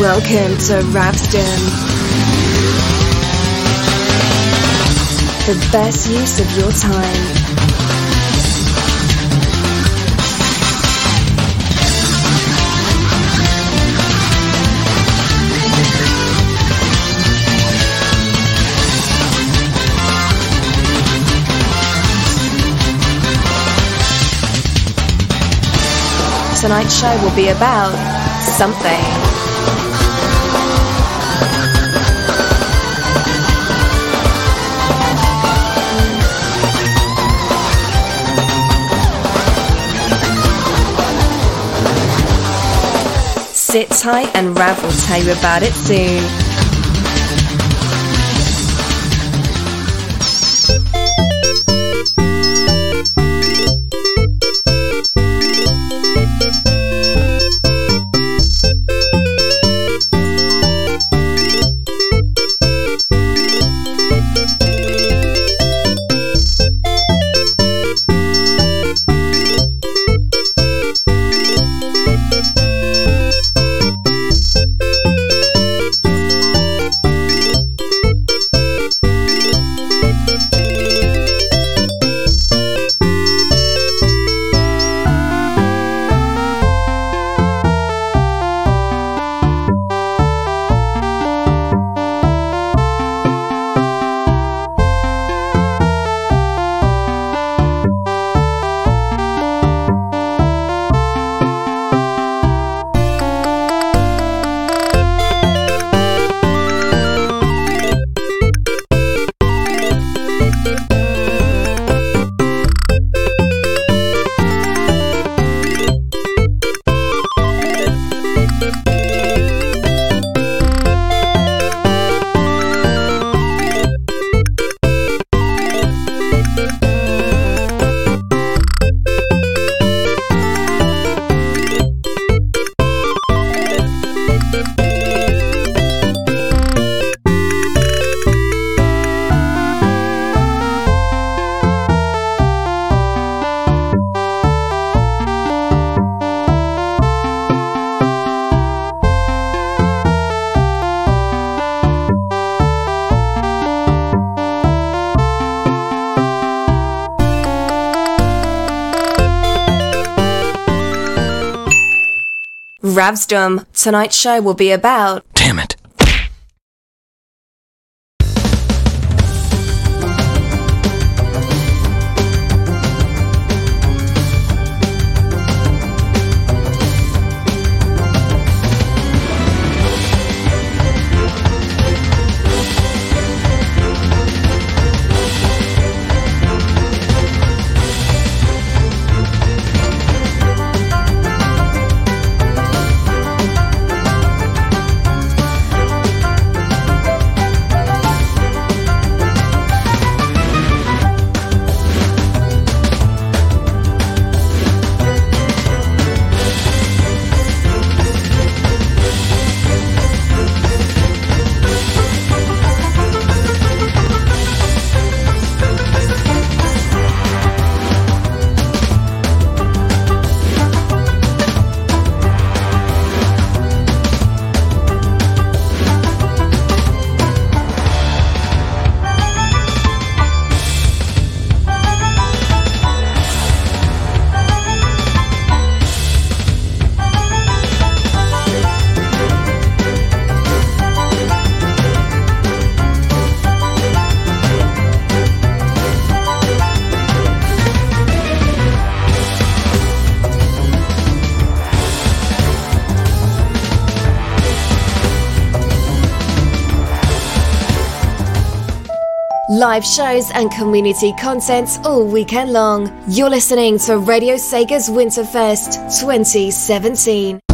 Welcome to Ravsden. The best use of your time. Tonight's show will be about something. Sit tight and Rav will tell you about it soon. Ravsdom. Tonight's show will be about live shows and community content all weekend long. You're listening to Radio Sega's Winterfest 2017.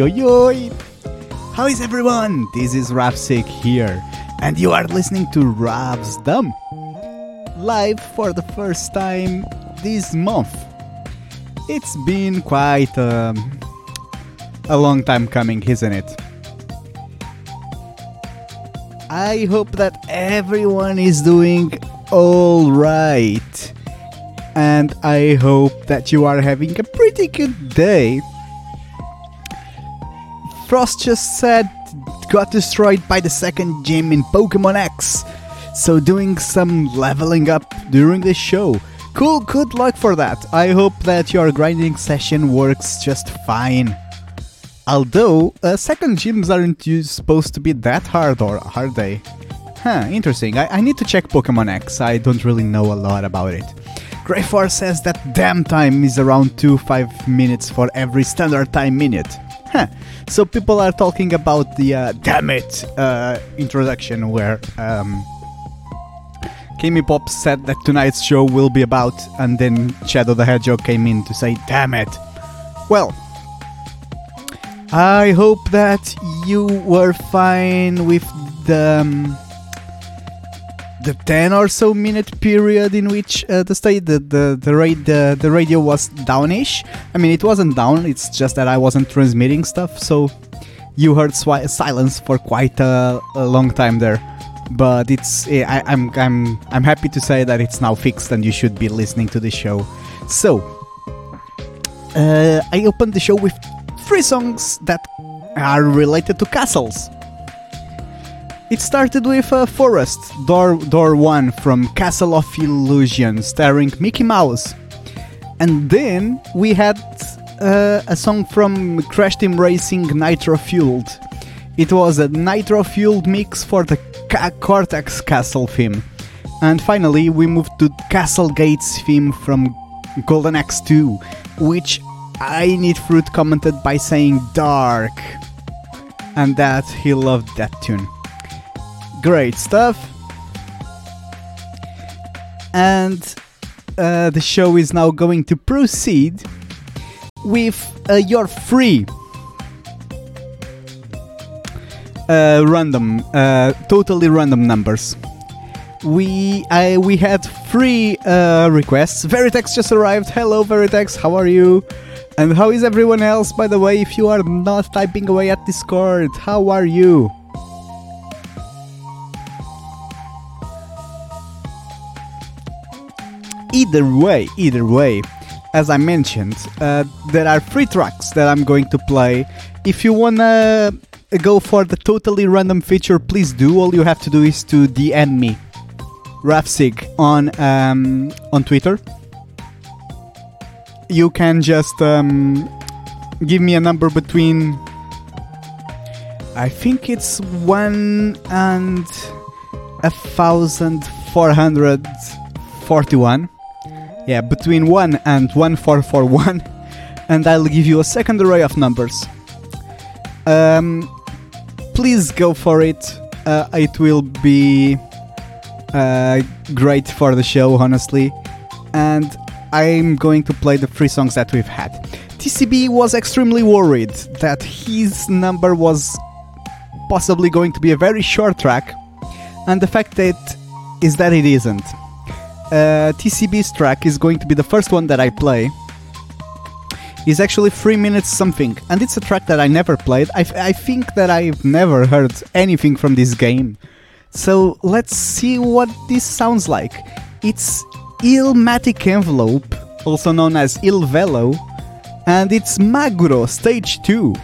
Oi, oi! How is everyone? This is Ravsick here, and you are listening to Rav's Dumb live for the first time this month. It's been quite um, a long time coming, isn't it? I hope that everyone is doing all right. And I hope that you are having a pretty good day. Frost just said got destroyed by the second gym in Pokemon X. So doing some leveling up during the show. Cool, good luck for that. I hope that your grinding session works just fine. Although, uh, second gyms aren't supposed to be that hard, or are they? Huh, interesting. I, I need to check Pokemon X. I don't really know a lot about it. Greyfor says that damn time is around 2 5 minutes for every standard time minute. Huh. So people are talking about the uh, damn it uh, introduction where um, Kimmy Pop said that tonight's show will be about, and then Shadow the Hedgehog came in to say, damn it. Well, I hope that you were fine with the um, the 10 or so minute period in which uh, the state the the the, ra- the the radio was downish. I mean, it wasn't down. It's just that I wasn't transmitting stuff, so you heard swi- silence for quite a, a long time there. But it's eh, I, I'm I'm I'm happy to say that it's now fixed and you should be listening to the show. So uh, I opened the show with three songs that are related to castles. It started with uh, Forest, Door, Door 1 from Castle of Illusion, starring Mickey Mouse. And then we had uh, a song from Crash Team Racing Nitro Fueled. It was a Nitro Fueled mix for the Cortex Castle theme. And finally, we moved to Castle Gates theme from Golden Axe 2, which I Need Fruit commented by saying dark, and that he loved that tune. Great stuff. And uh, the show is now going to proceed with uh, your free uh, random, uh, totally random numbers. We I we had three uh, requests. Veritex just arrived. Hello, Veritex. How are you? And how is everyone else, by the way, if you are not typing away at Discord? How are you? Either way, either way, as I mentioned, uh, there are three tracks that I'm going to play. If you wanna go for the totally random feature, please do. All you have to do is to DM me, Rafsig, on um, on Twitter you can just um, give me a number between I think it's one and a thousand four hundred forty-one. Yeah, between one and one four four one, and I'll give you a second array of numbers. Um, please go for it. Uh, it will be uh, great for the show, honestly, and I'm going to play the three songs that we've had. TCB was extremely worried that his number was possibly going to be a very short track, and the fact that is that it isn't. Uh, TCB's track is going to be the first one that I play. Is actually three minutes something, and it's a track that I never played. I, I think that I've never heard anything from this game. So let's see what this sounds like. It's Illmatic Envelope, also known as Il Velo, and it's Maguro Stage 2.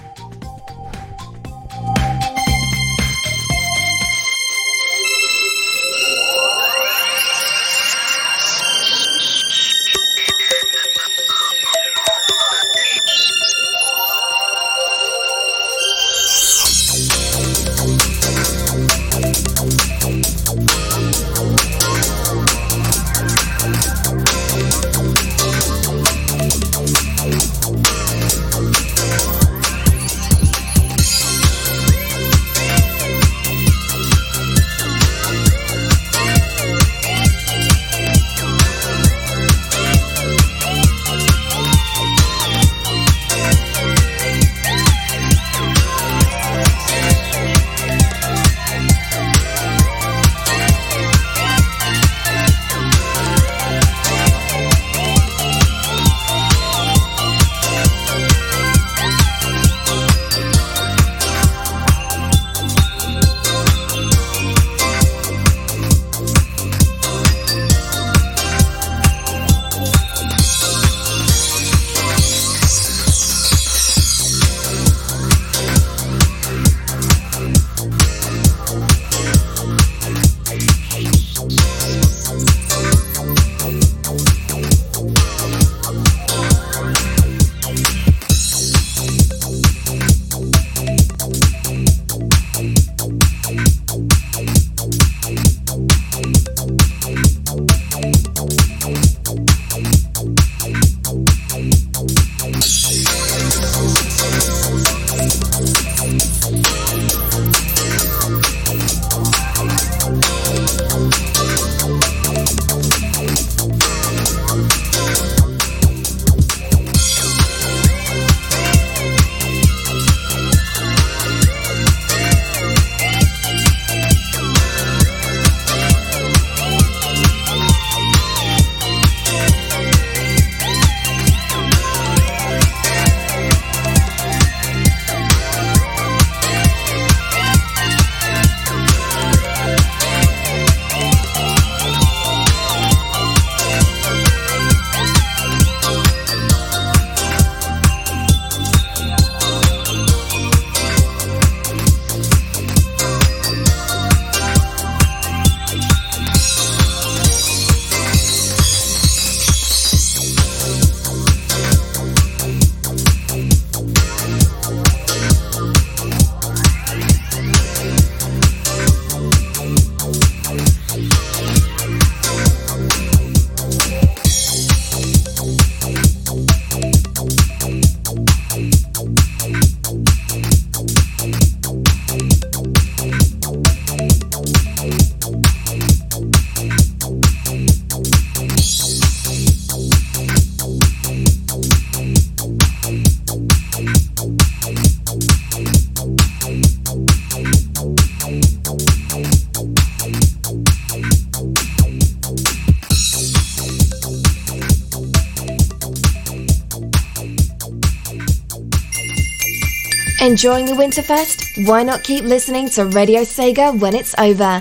Enjoying the Winterfest? Why not keep listening to Radio Sega when it's over?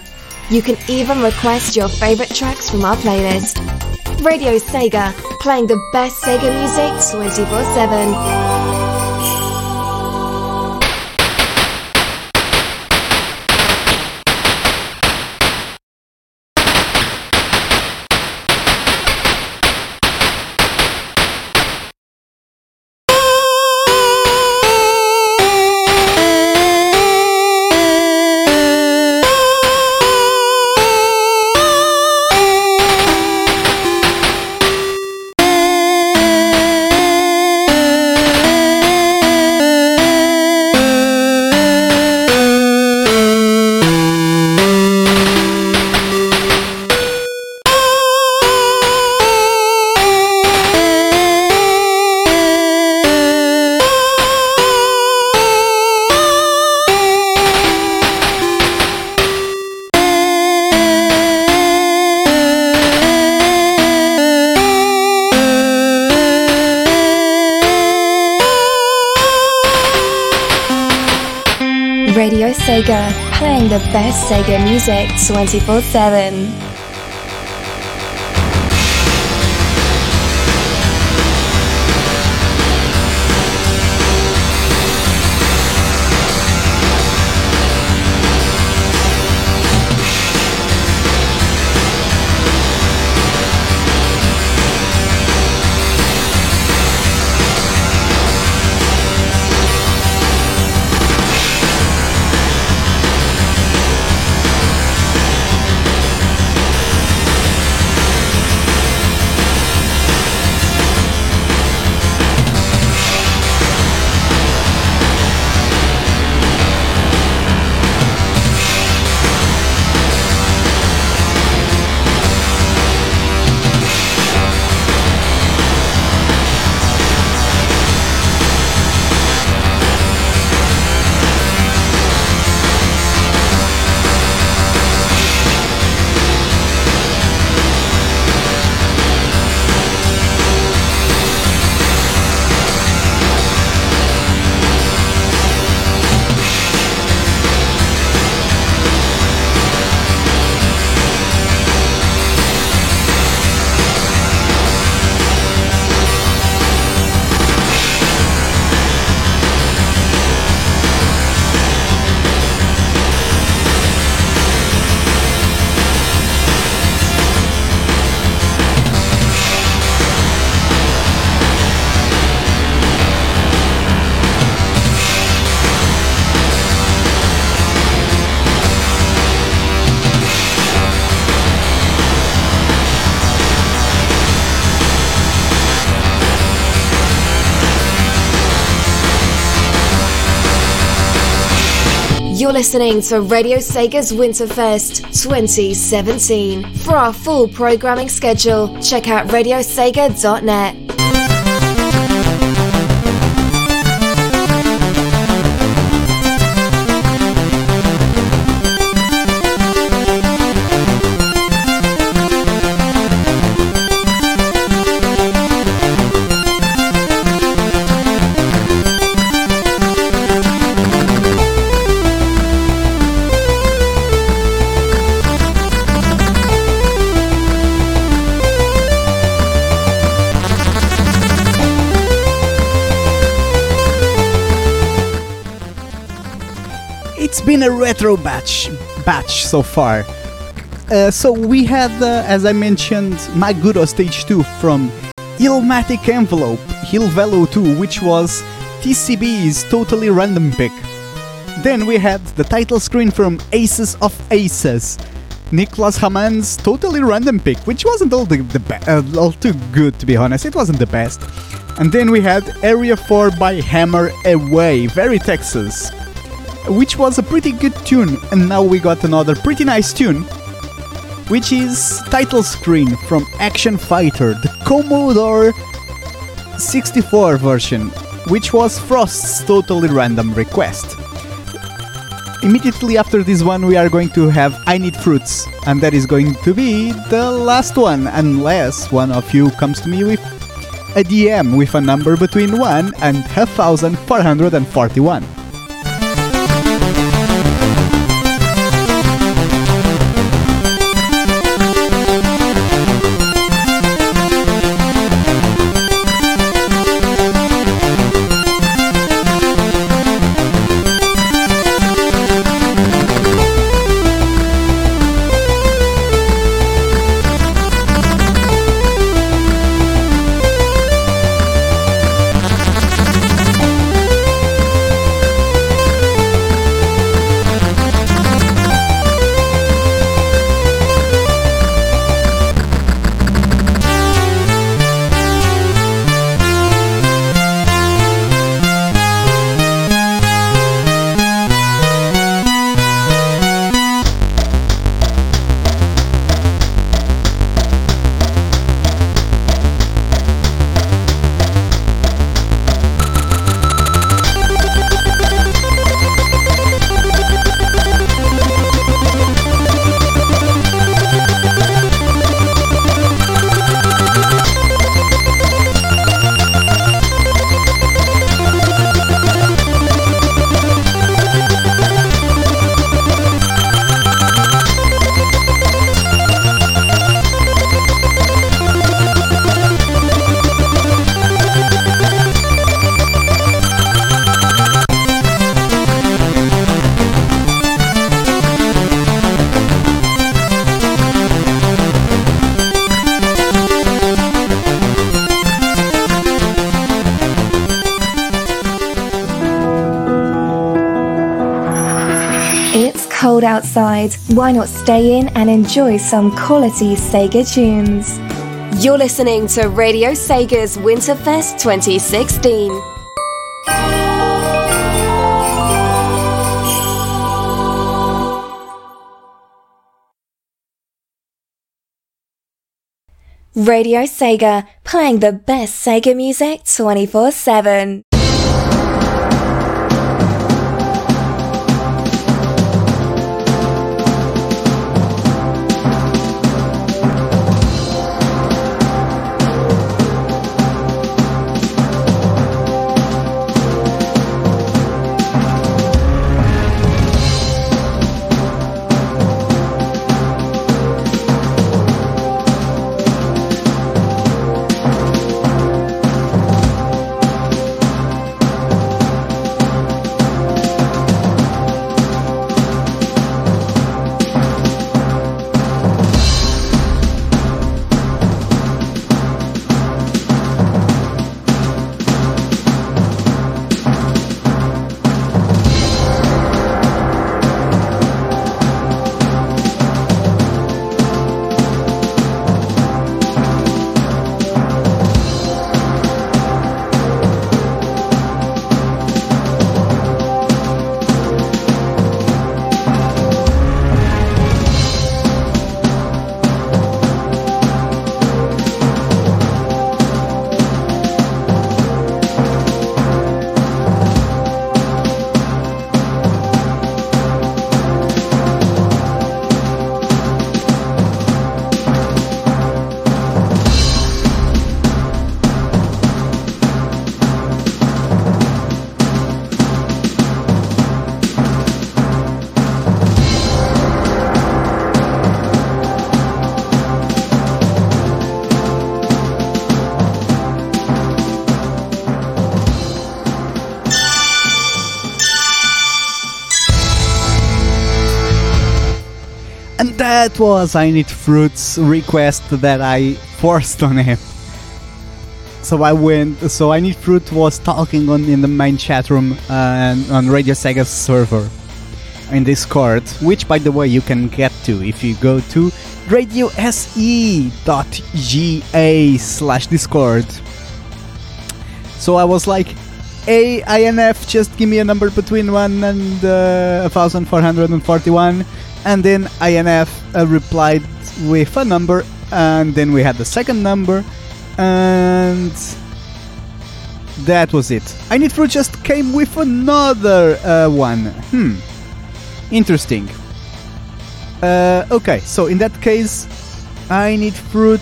You can even request your favorite tracks from our playlist. Radio Sega, playing the best Sega music 24 7. Best Sega music 24 7. You're listening to Radio Sega's Winterfest 2017. For our full programming schedule, check out radiosega.net. been a retro batch batch so far. Uh, so we had, uh, as I mentioned, Maguro Stage 2 from Illmatic Envelope, Hill Velo 2, which was TCB's Totally Random Pick. Then we had the title screen from Aces of Aces, Niklas Hammann's Totally Random Pick, which wasn't all, the, the be- uh, all too good to be honest, it wasn't the best. And then we had Area 4 by Hammer Away, Veritex's which was a pretty good tune, and now we got another pretty nice tune, which is title screen from Action Fighter, the Commodore 64 version, which was Frost's totally random request. Immediately after this one, we are going to have I Need Fruits, and that is going to be the last one, unless one of you comes to me with a DM with a number between 1 and 1441. Outside, why not stay in and enjoy some quality Sega tunes? You're listening to Radio Sega's Winterfest 2016. Radio Sega, playing the best Sega music 24 7. That was I Need Fruit's request that I forced on him. So I went. So I Need Fruit was talking on in the main chat room uh, on Radio Sega's server in Discord, which by the way you can get to if you go to radiose.ga slash Discord. So I was like, "Hey INF, just give me a number between one and uh, 1441." And then INF uh, replied with a number, and then we had the second number, and that was it. I Need Fruit just came with another uh, one. Hmm, interesting. Uh, okay, so in that case, I Need Fruit.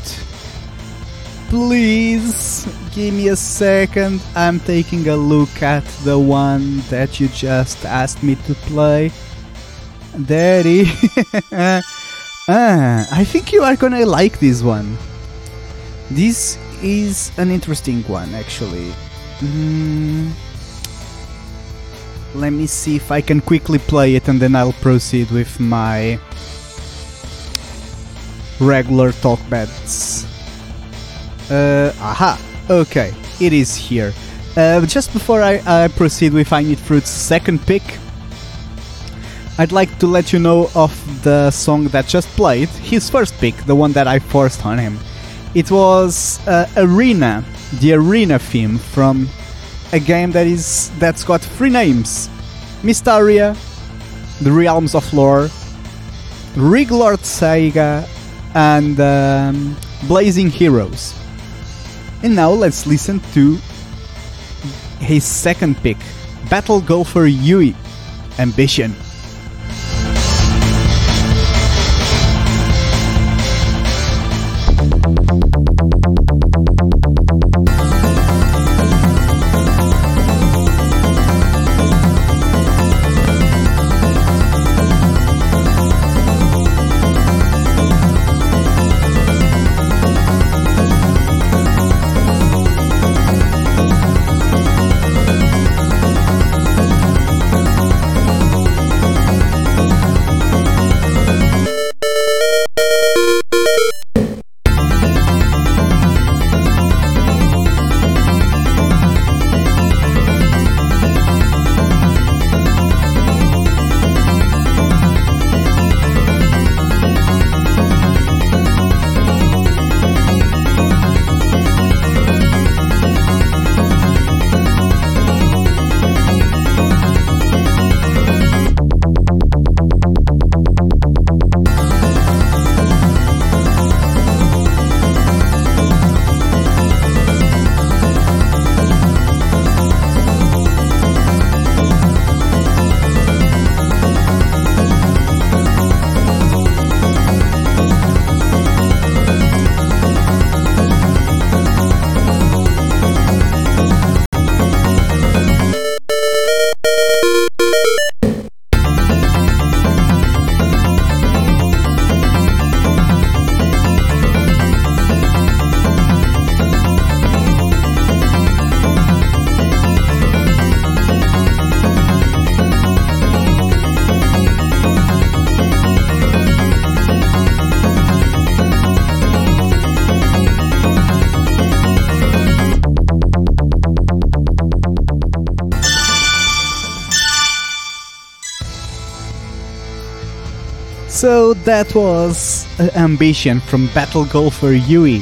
Please give me a second. I'm taking a look at the one that you just asked me to play. Daddy. ah, I think you are gonna like this one. This is an interesting one, actually. Mm. Let me see if I can quickly play it and then I'll proceed with my regular talk beds. Uh, aha, okay, it is here. Uh, just before I, I proceed with I Need Fruit's second pick, I'd like to let you know of the song that just played, his first pick, the one that I forced on him. It was uh, Arena, the Arena theme from a game that is that's got three names: Mystaria, The Realms of Lore, Riglord Saga, and um, Blazing Heroes. And now let's listen to his second pick, Battle Golfer Yui, Ambition. That was Ambition from Battle Golfer Yui,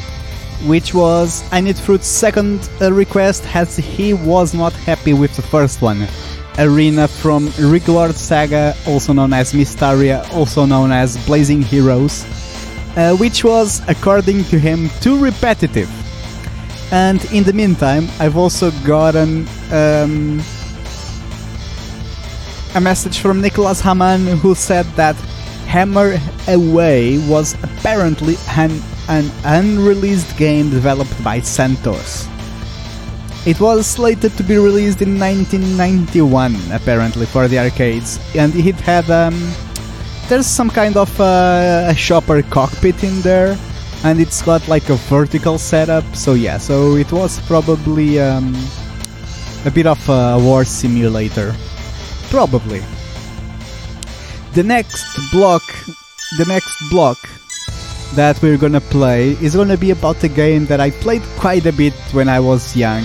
which was I need Fruit's second request as he was not happy with the first one. Arena from Riglord Saga, also known as Mystaria, also known as Blazing Heroes, uh, which was, according to him, too repetitive. And in the meantime, I've also gotten um, a message from Nicholas Hamann who said that Hammer Away was apparently an, an unreleased game developed by Santos. It was slated to be released in 1991, apparently, for the arcades, and it had um, there's some kind of uh, a shopper cockpit in there, and it's got like a vertical setup. So yeah, so it was probably um, a bit of a war simulator, probably the next block, the next block that we're gonna play is gonna be about a game that I played quite a bit when I was young,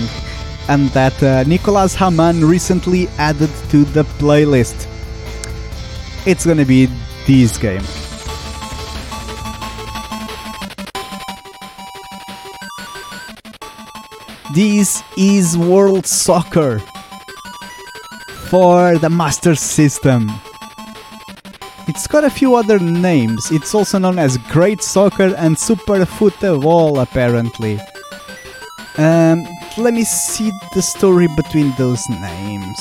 and that uh, Nicolas Hamann recently added to the playlist. It's gonna be this game. This is World Soccer for the Master System. It's got a few other names. It's also known as Great Soccer and Super Football, apparently. Um, let me see the story between those names.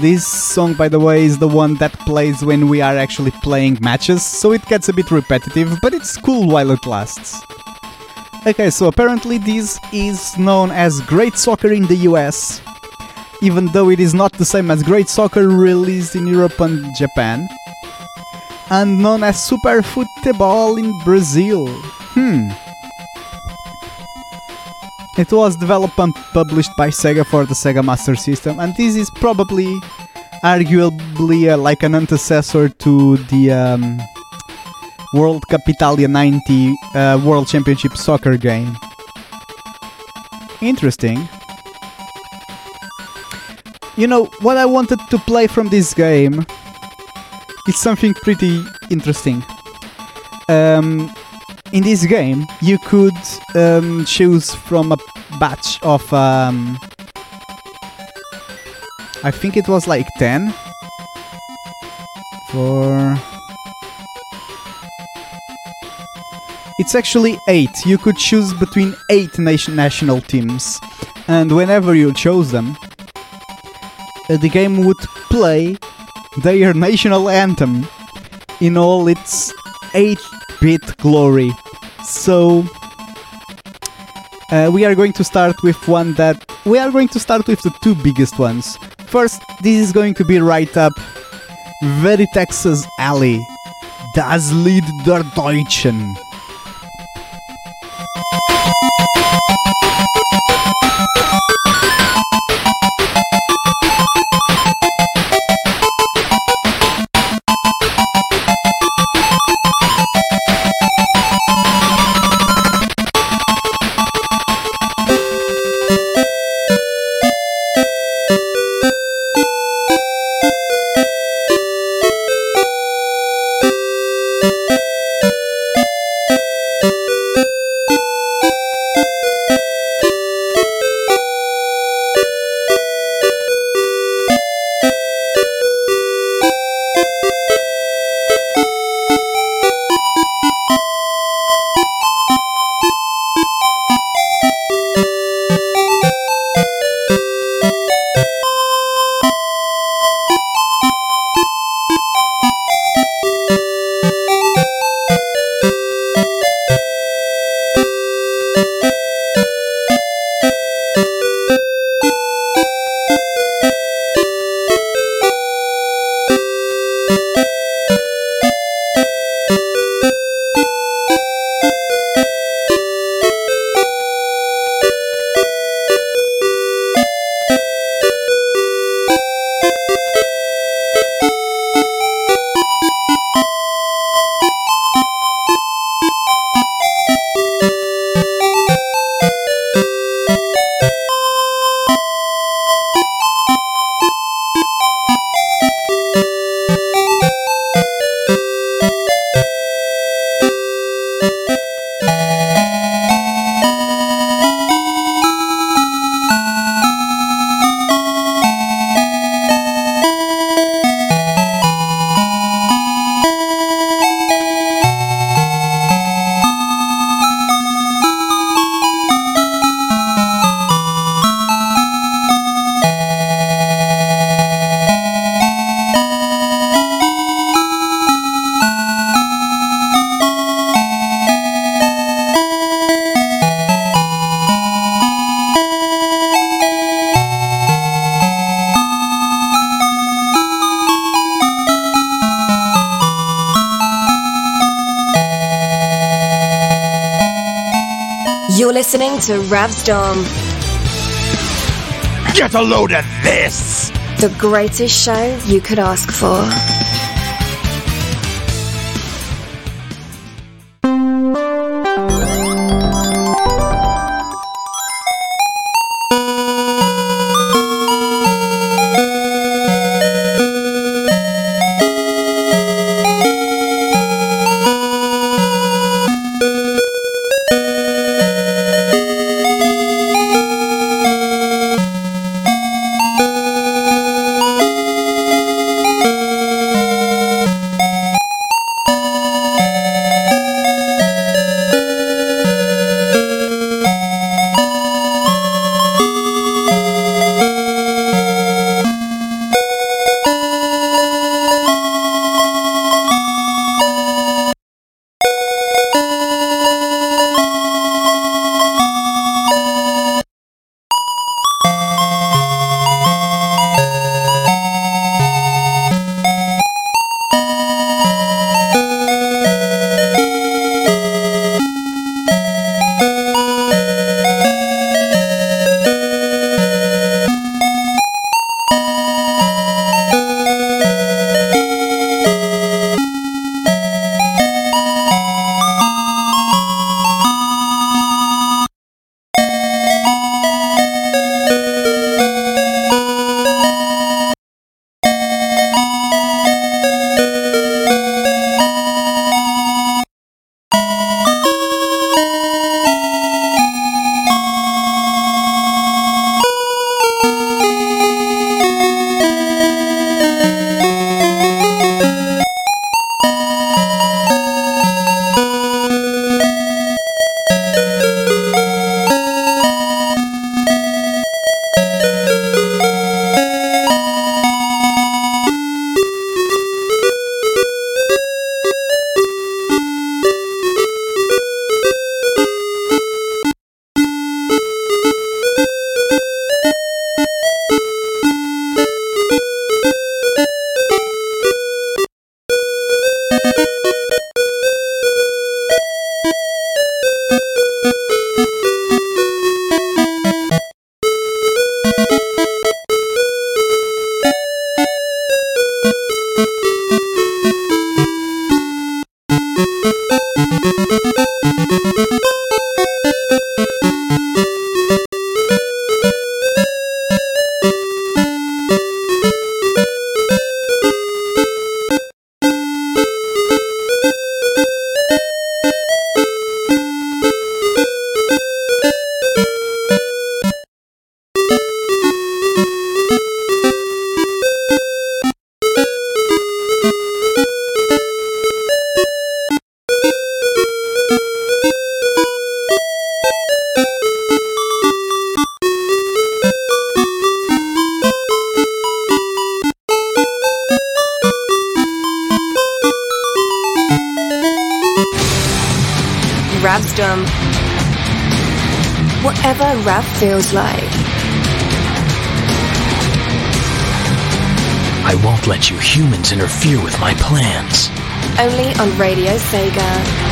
This song, by the way, is the one that plays when we are actually playing matches, so it gets a bit repetitive, but it's cool while it lasts. Okay, so apparently this is known as Great Soccer in the US, even though it is not the same as Great Soccer released in Europe and Japan, and known as Super Futebol in Brazil. Hmm. It was developed and published by Sega for the Sega Master System, and this is probably, arguably, uh, like an antecessor to the um, World Cup Italia 90 uh, World Championship soccer game. Interesting. You know, what I wanted to play from this game is something pretty interesting. Um, in this game, you could um, choose from a batch of. Um, I think it was like 10 for. It's actually 8. You could choose between 8 nation national teams, and whenever you chose them, uh, the game would play their national anthem in all its 8 bit glory. So uh, we are going to start with one that we are going to start with the two biggest ones. First, this is going to be right up Veritex's Alley. Das Lied der Deutschen. To Ravsdom. Get a load of this! The greatest show you could ask for. Interfere with my plans. Only on Radio Sega.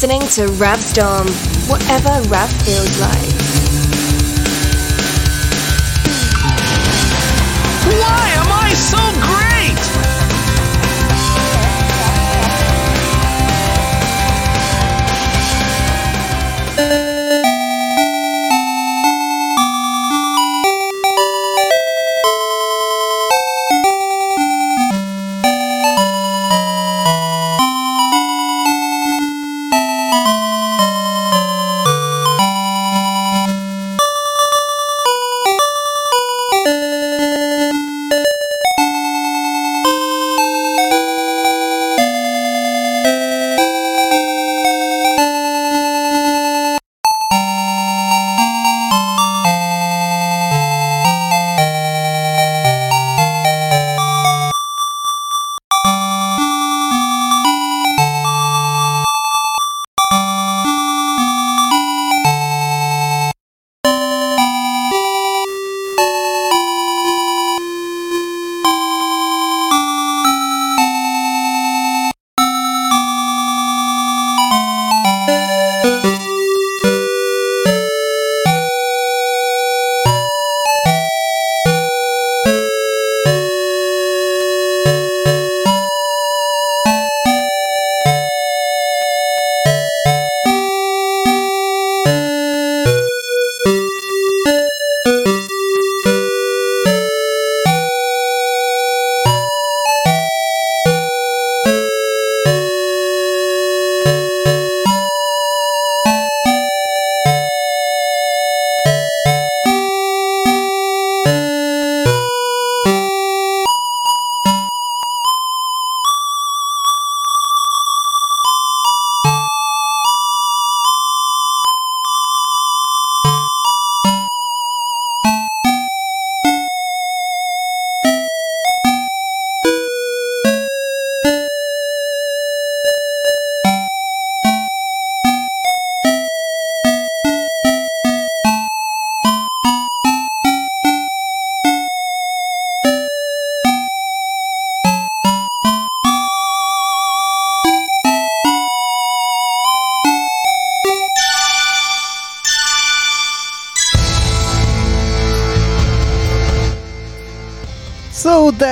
Listening to Rap Storm, whatever rap feels like.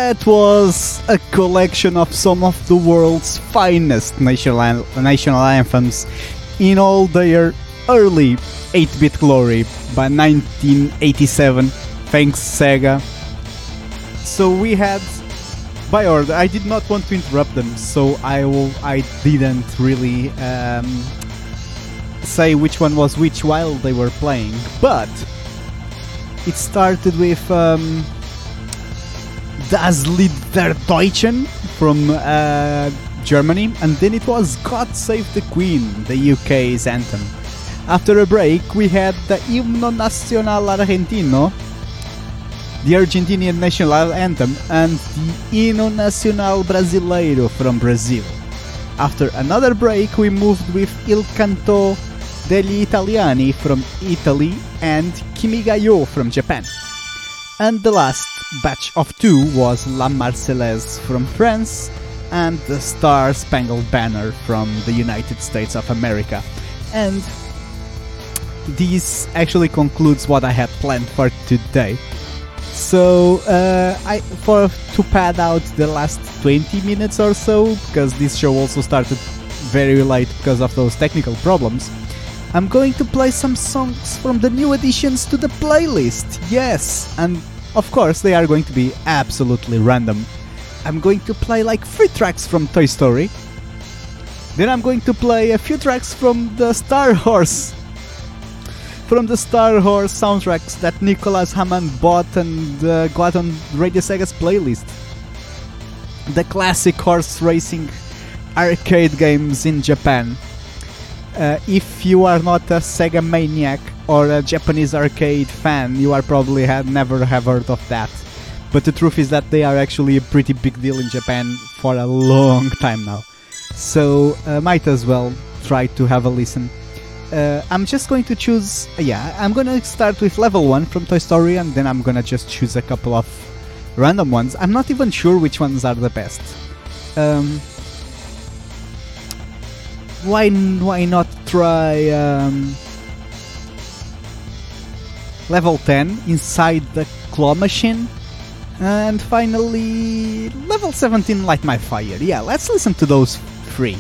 That was a collection of some of the world's finest national, national anthems in all their early 8-bit glory by 1987. Thanks Sega. So we had by order. I did not want to interrupt them, so I will. I didn't really um, say which one was which while they were playing, but it started with. Um, Das Lied der Deutschen from uh, Germany, and then it was God Save the Queen, the UK's anthem. After a break, we had the Himno Nacional Argentino, the Argentinian national anthem, and the Hino Nacional Brasileiro from Brazil. After another break, we moved with Il Canto degli Italiani from Italy and Kimigayo from Japan. And the last batch of two was La Marseillaise from France and the Star Spangled Banner from the United States of America. And this actually concludes what I had planned for today. So uh, I for to pad out the last 20 minutes or so because this show also started very late because of those technical problems. I'm going to play some songs from the new additions to the playlist. Yes, and of course they are going to be absolutely random. I'm going to play like three tracks from Toy Story. Then I'm going to play a few tracks from the Star Horse from the Star Horse soundtracks that Nicholas Hammond bought and uh, got on Radio Sega's playlist. The classic horse racing arcade games in Japan. Uh, if you are not a Sega maniac or a Japanese arcade fan, you are probably had never have heard of that. But the truth is that they are actually a pretty big deal in Japan for a long time now. So uh, might as well try to have a listen. Uh, I'm just going to choose. Yeah, I'm gonna start with level one from Toy Story, and then I'm gonna just choose a couple of random ones. I'm not even sure which ones are the best. Um, why why not try um, level 10 inside the claw machine? And finally, level 17 light my fire. Yeah, let's listen to those three.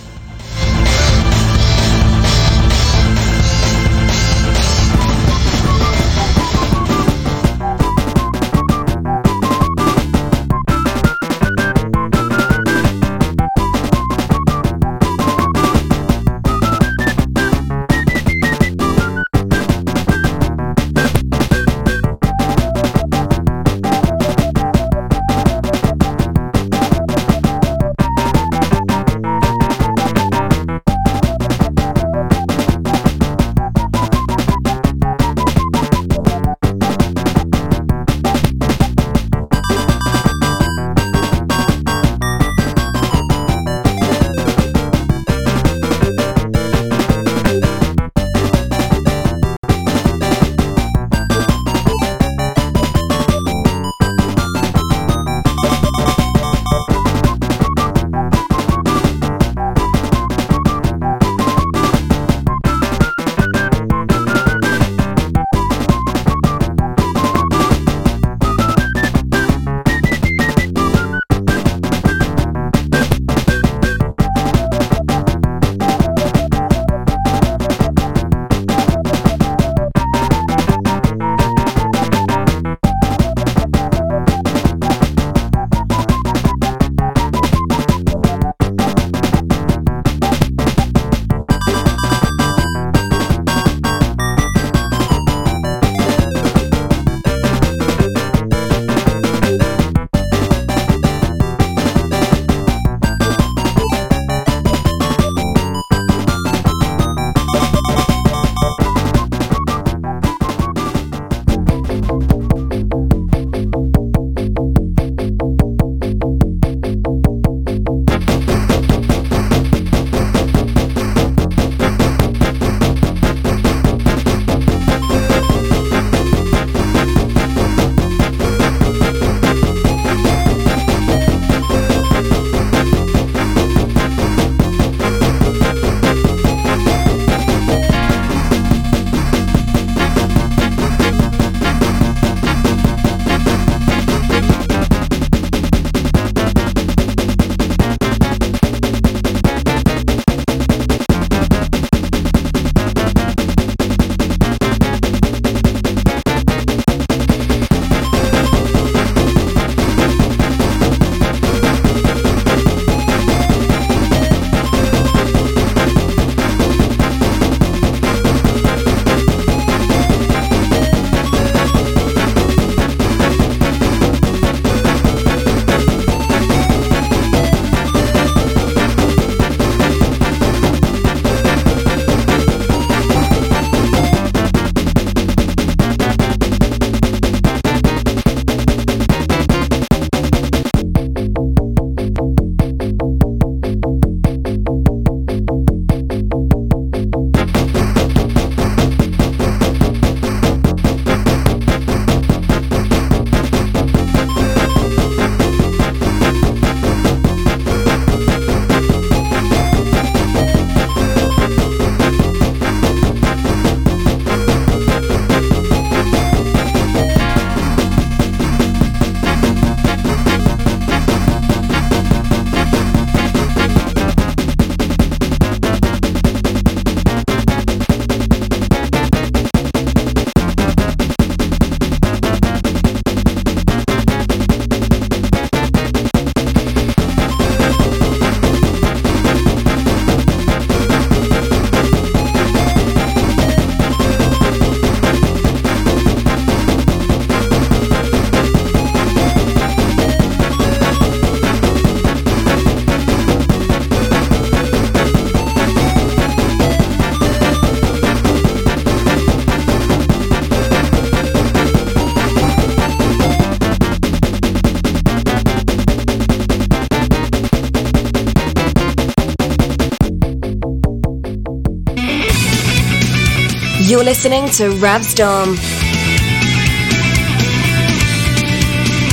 Listening to Ravstorm.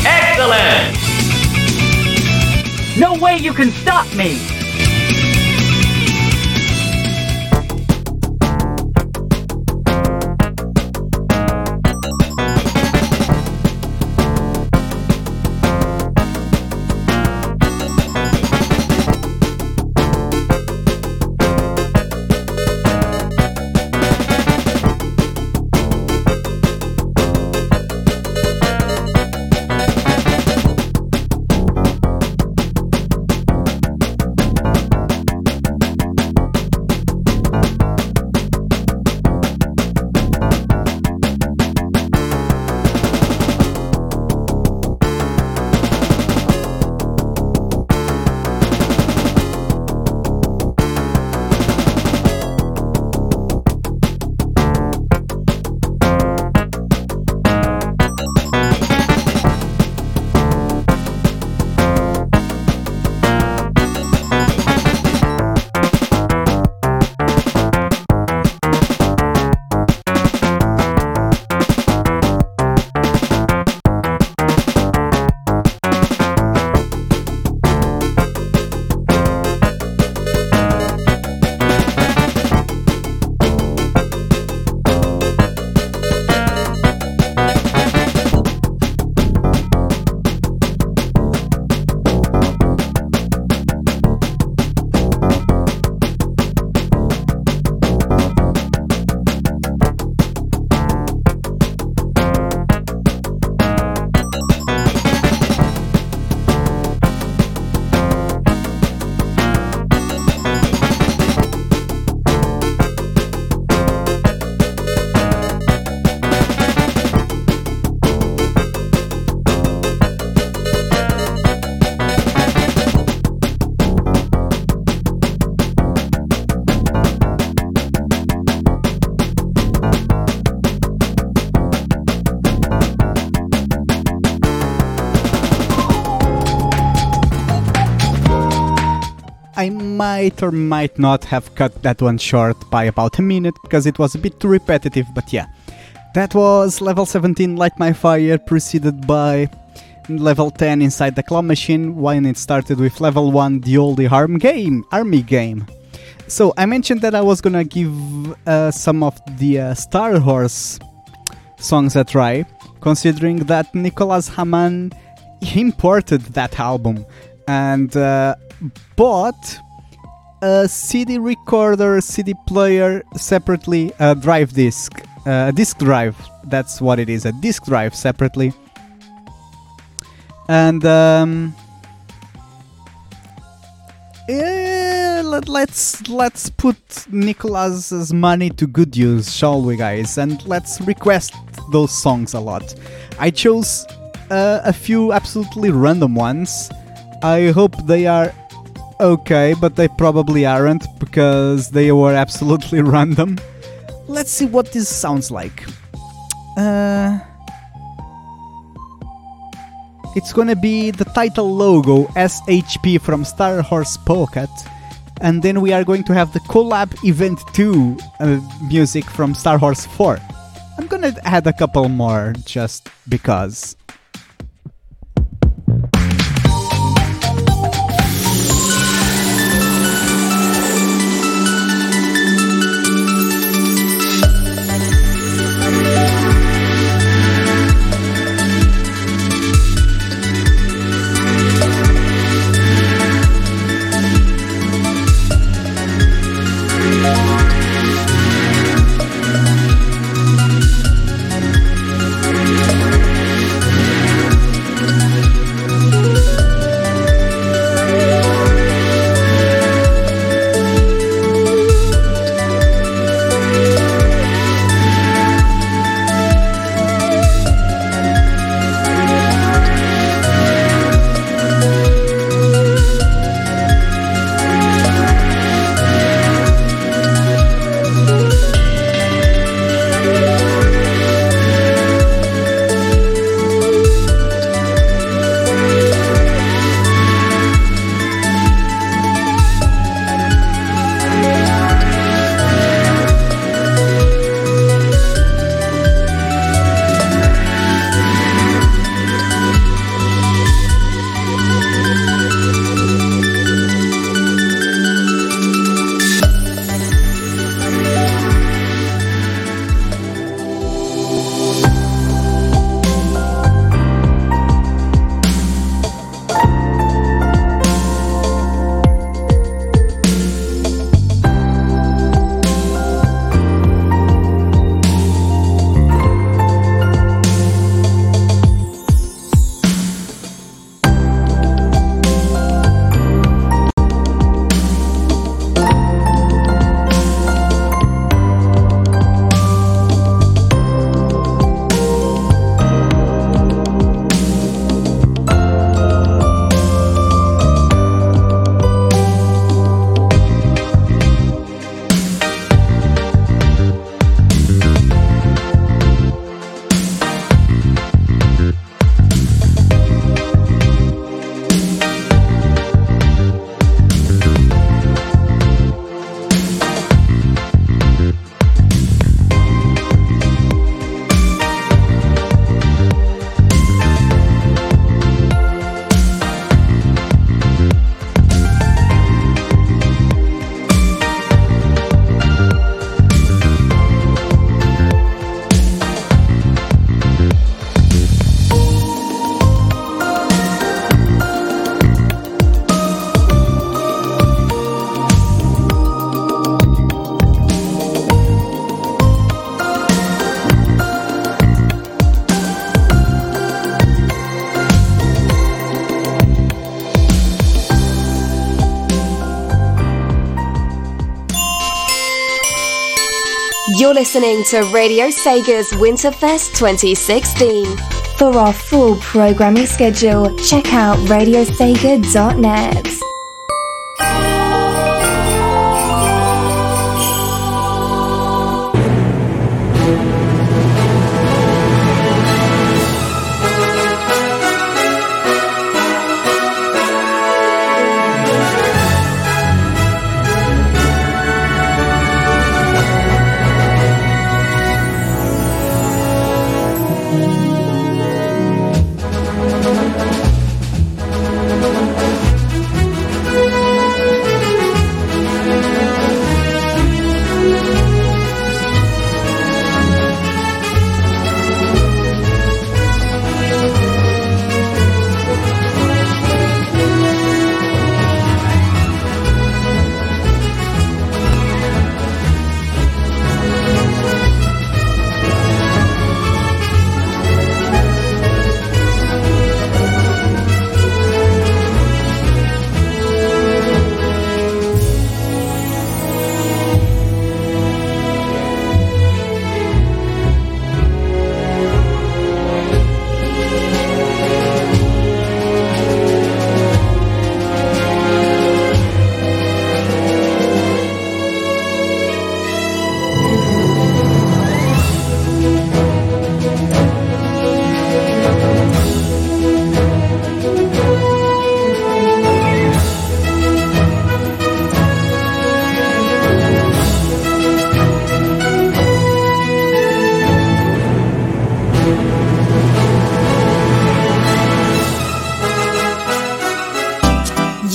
Excellent! No way you can stop me! Might or might not have cut that one short by about a minute because it was a bit too repetitive, but yeah. That was level 17 Light My Fire, preceded by level 10 Inside the Claw Machine, when it started with level 1 The Oldie Harm Game, Army Game. So I mentioned that I was gonna give uh, some of the uh, Star Horse songs a try, considering that Nicolas Hamann imported that album and uh, bought a CD recorder, CD player separately, a drive disc, a disc drive. That's what it is, a disc drive separately. And um, yeah, let, let's let's put Nicolas's money to good use, shall we, guys? And let's request those songs a lot. I chose uh, a few absolutely random ones. I hope they are okay, but they probably aren't because they were absolutely random. Let's see what this sounds like. Uh, it's gonna be the title logo SHP from Star Horse Pocket, and then we are going to have the collab event 2 uh, music from Star Horse 4. I'm gonna add a couple more just because. You're listening to Radio Sega's Winterfest 2016. For our full programming schedule, check out radiosega.net.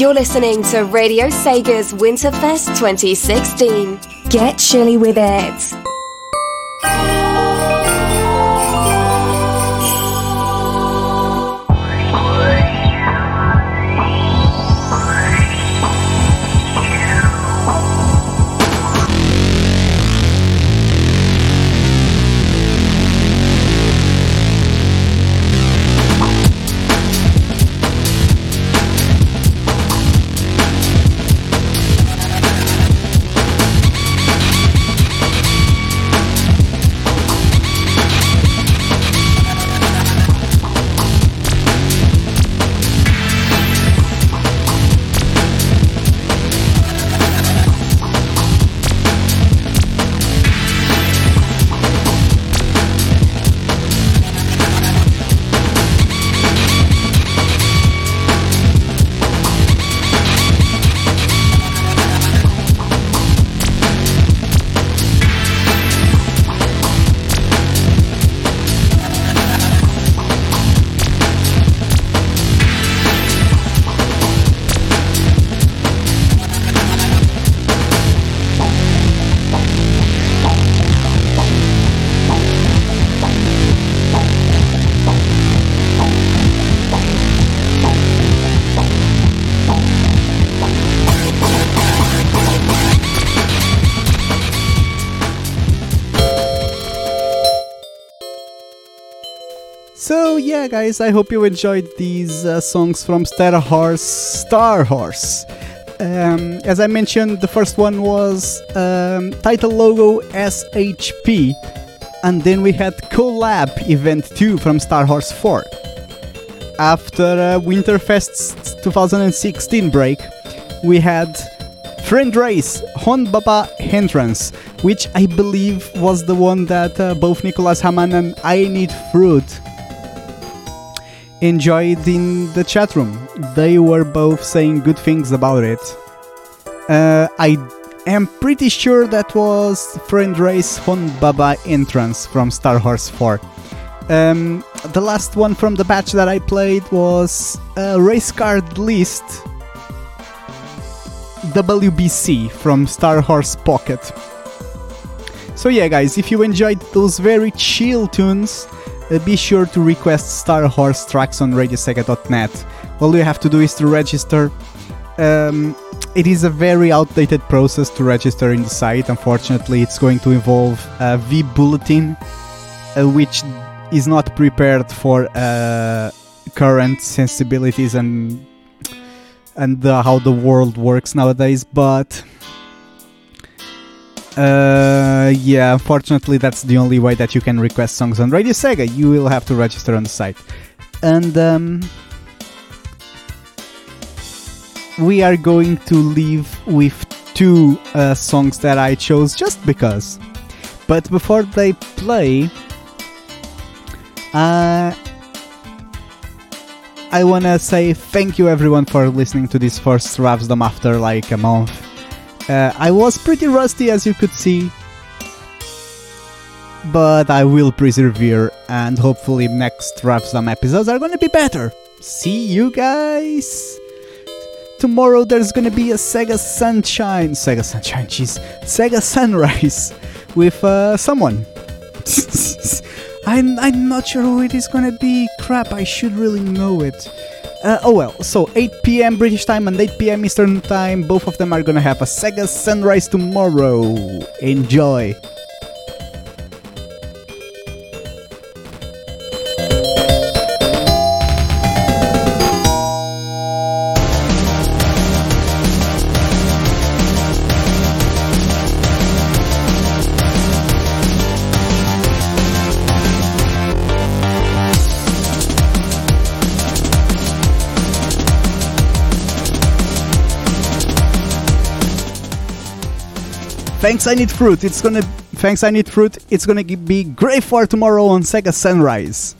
You're listening to Radio Sega's Winterfest 2016. Get chilly with it. Guys, I hope you enjoyed these uh, songs from Star Horse. Star Horse. Um, as I mentioned, the first one was um, title logo SHP, and then we had Collab Event 2 from Star Horse 4. After uh, Winterfest's 2016 break, we had Friend Race Honbaba Entrance, which I believe was the one that uh, both Nicholas Hamann and I Need Fruit enjoyed in the chat room. They were both saying good things about it. Uh, I am pretty sure that was Friend Race Hon Baba entrance from Star Horse 4. Um, the last one from the batch that I played was a race card list WBC from Star Horse Pocket. So yeah guys, if you enjoyed those very chill tunes, uh, be sure to request Star Horse tracks on radiosega.net. All you have to do is to register. Um, it is a very outdated process to register in the site. Unfortunately, it's going to involve a vBulletin, uh, which is not prepared for uh, current sensibilities and and uh, how the world works nowadays. But uh, yeah, unfortunately, that's the only way that you can request songs on Radio Sega. You will have to register on the site. And um, we are going to leave with two uh, songs that I chose just because. But before they play, uh, I wanna say thank you everyone for listening to this first Ravsdom after like a month. Uh, I was pretty rusty as you could see, but I will persevere and hopefully next Rapsdom episodes are gonna be better. See you guys! Tomorrow there's gonna be a Sega Sunshine, Sega Sunshine, jeez, Sega Sunrise with uh, someone. I'm, I'm not sure who it is gonna be. Crap, I should really know it. Uh, oh well, so 8 p.m. British time and 8 p.m. Eastern time, both of them are gonna have a Sega Sunrise tomorrow. Enjoy! Thanks I need fruit. It's gonna thanks I need fruit. It's gonna be great for tomorrow on Sega Sunrise.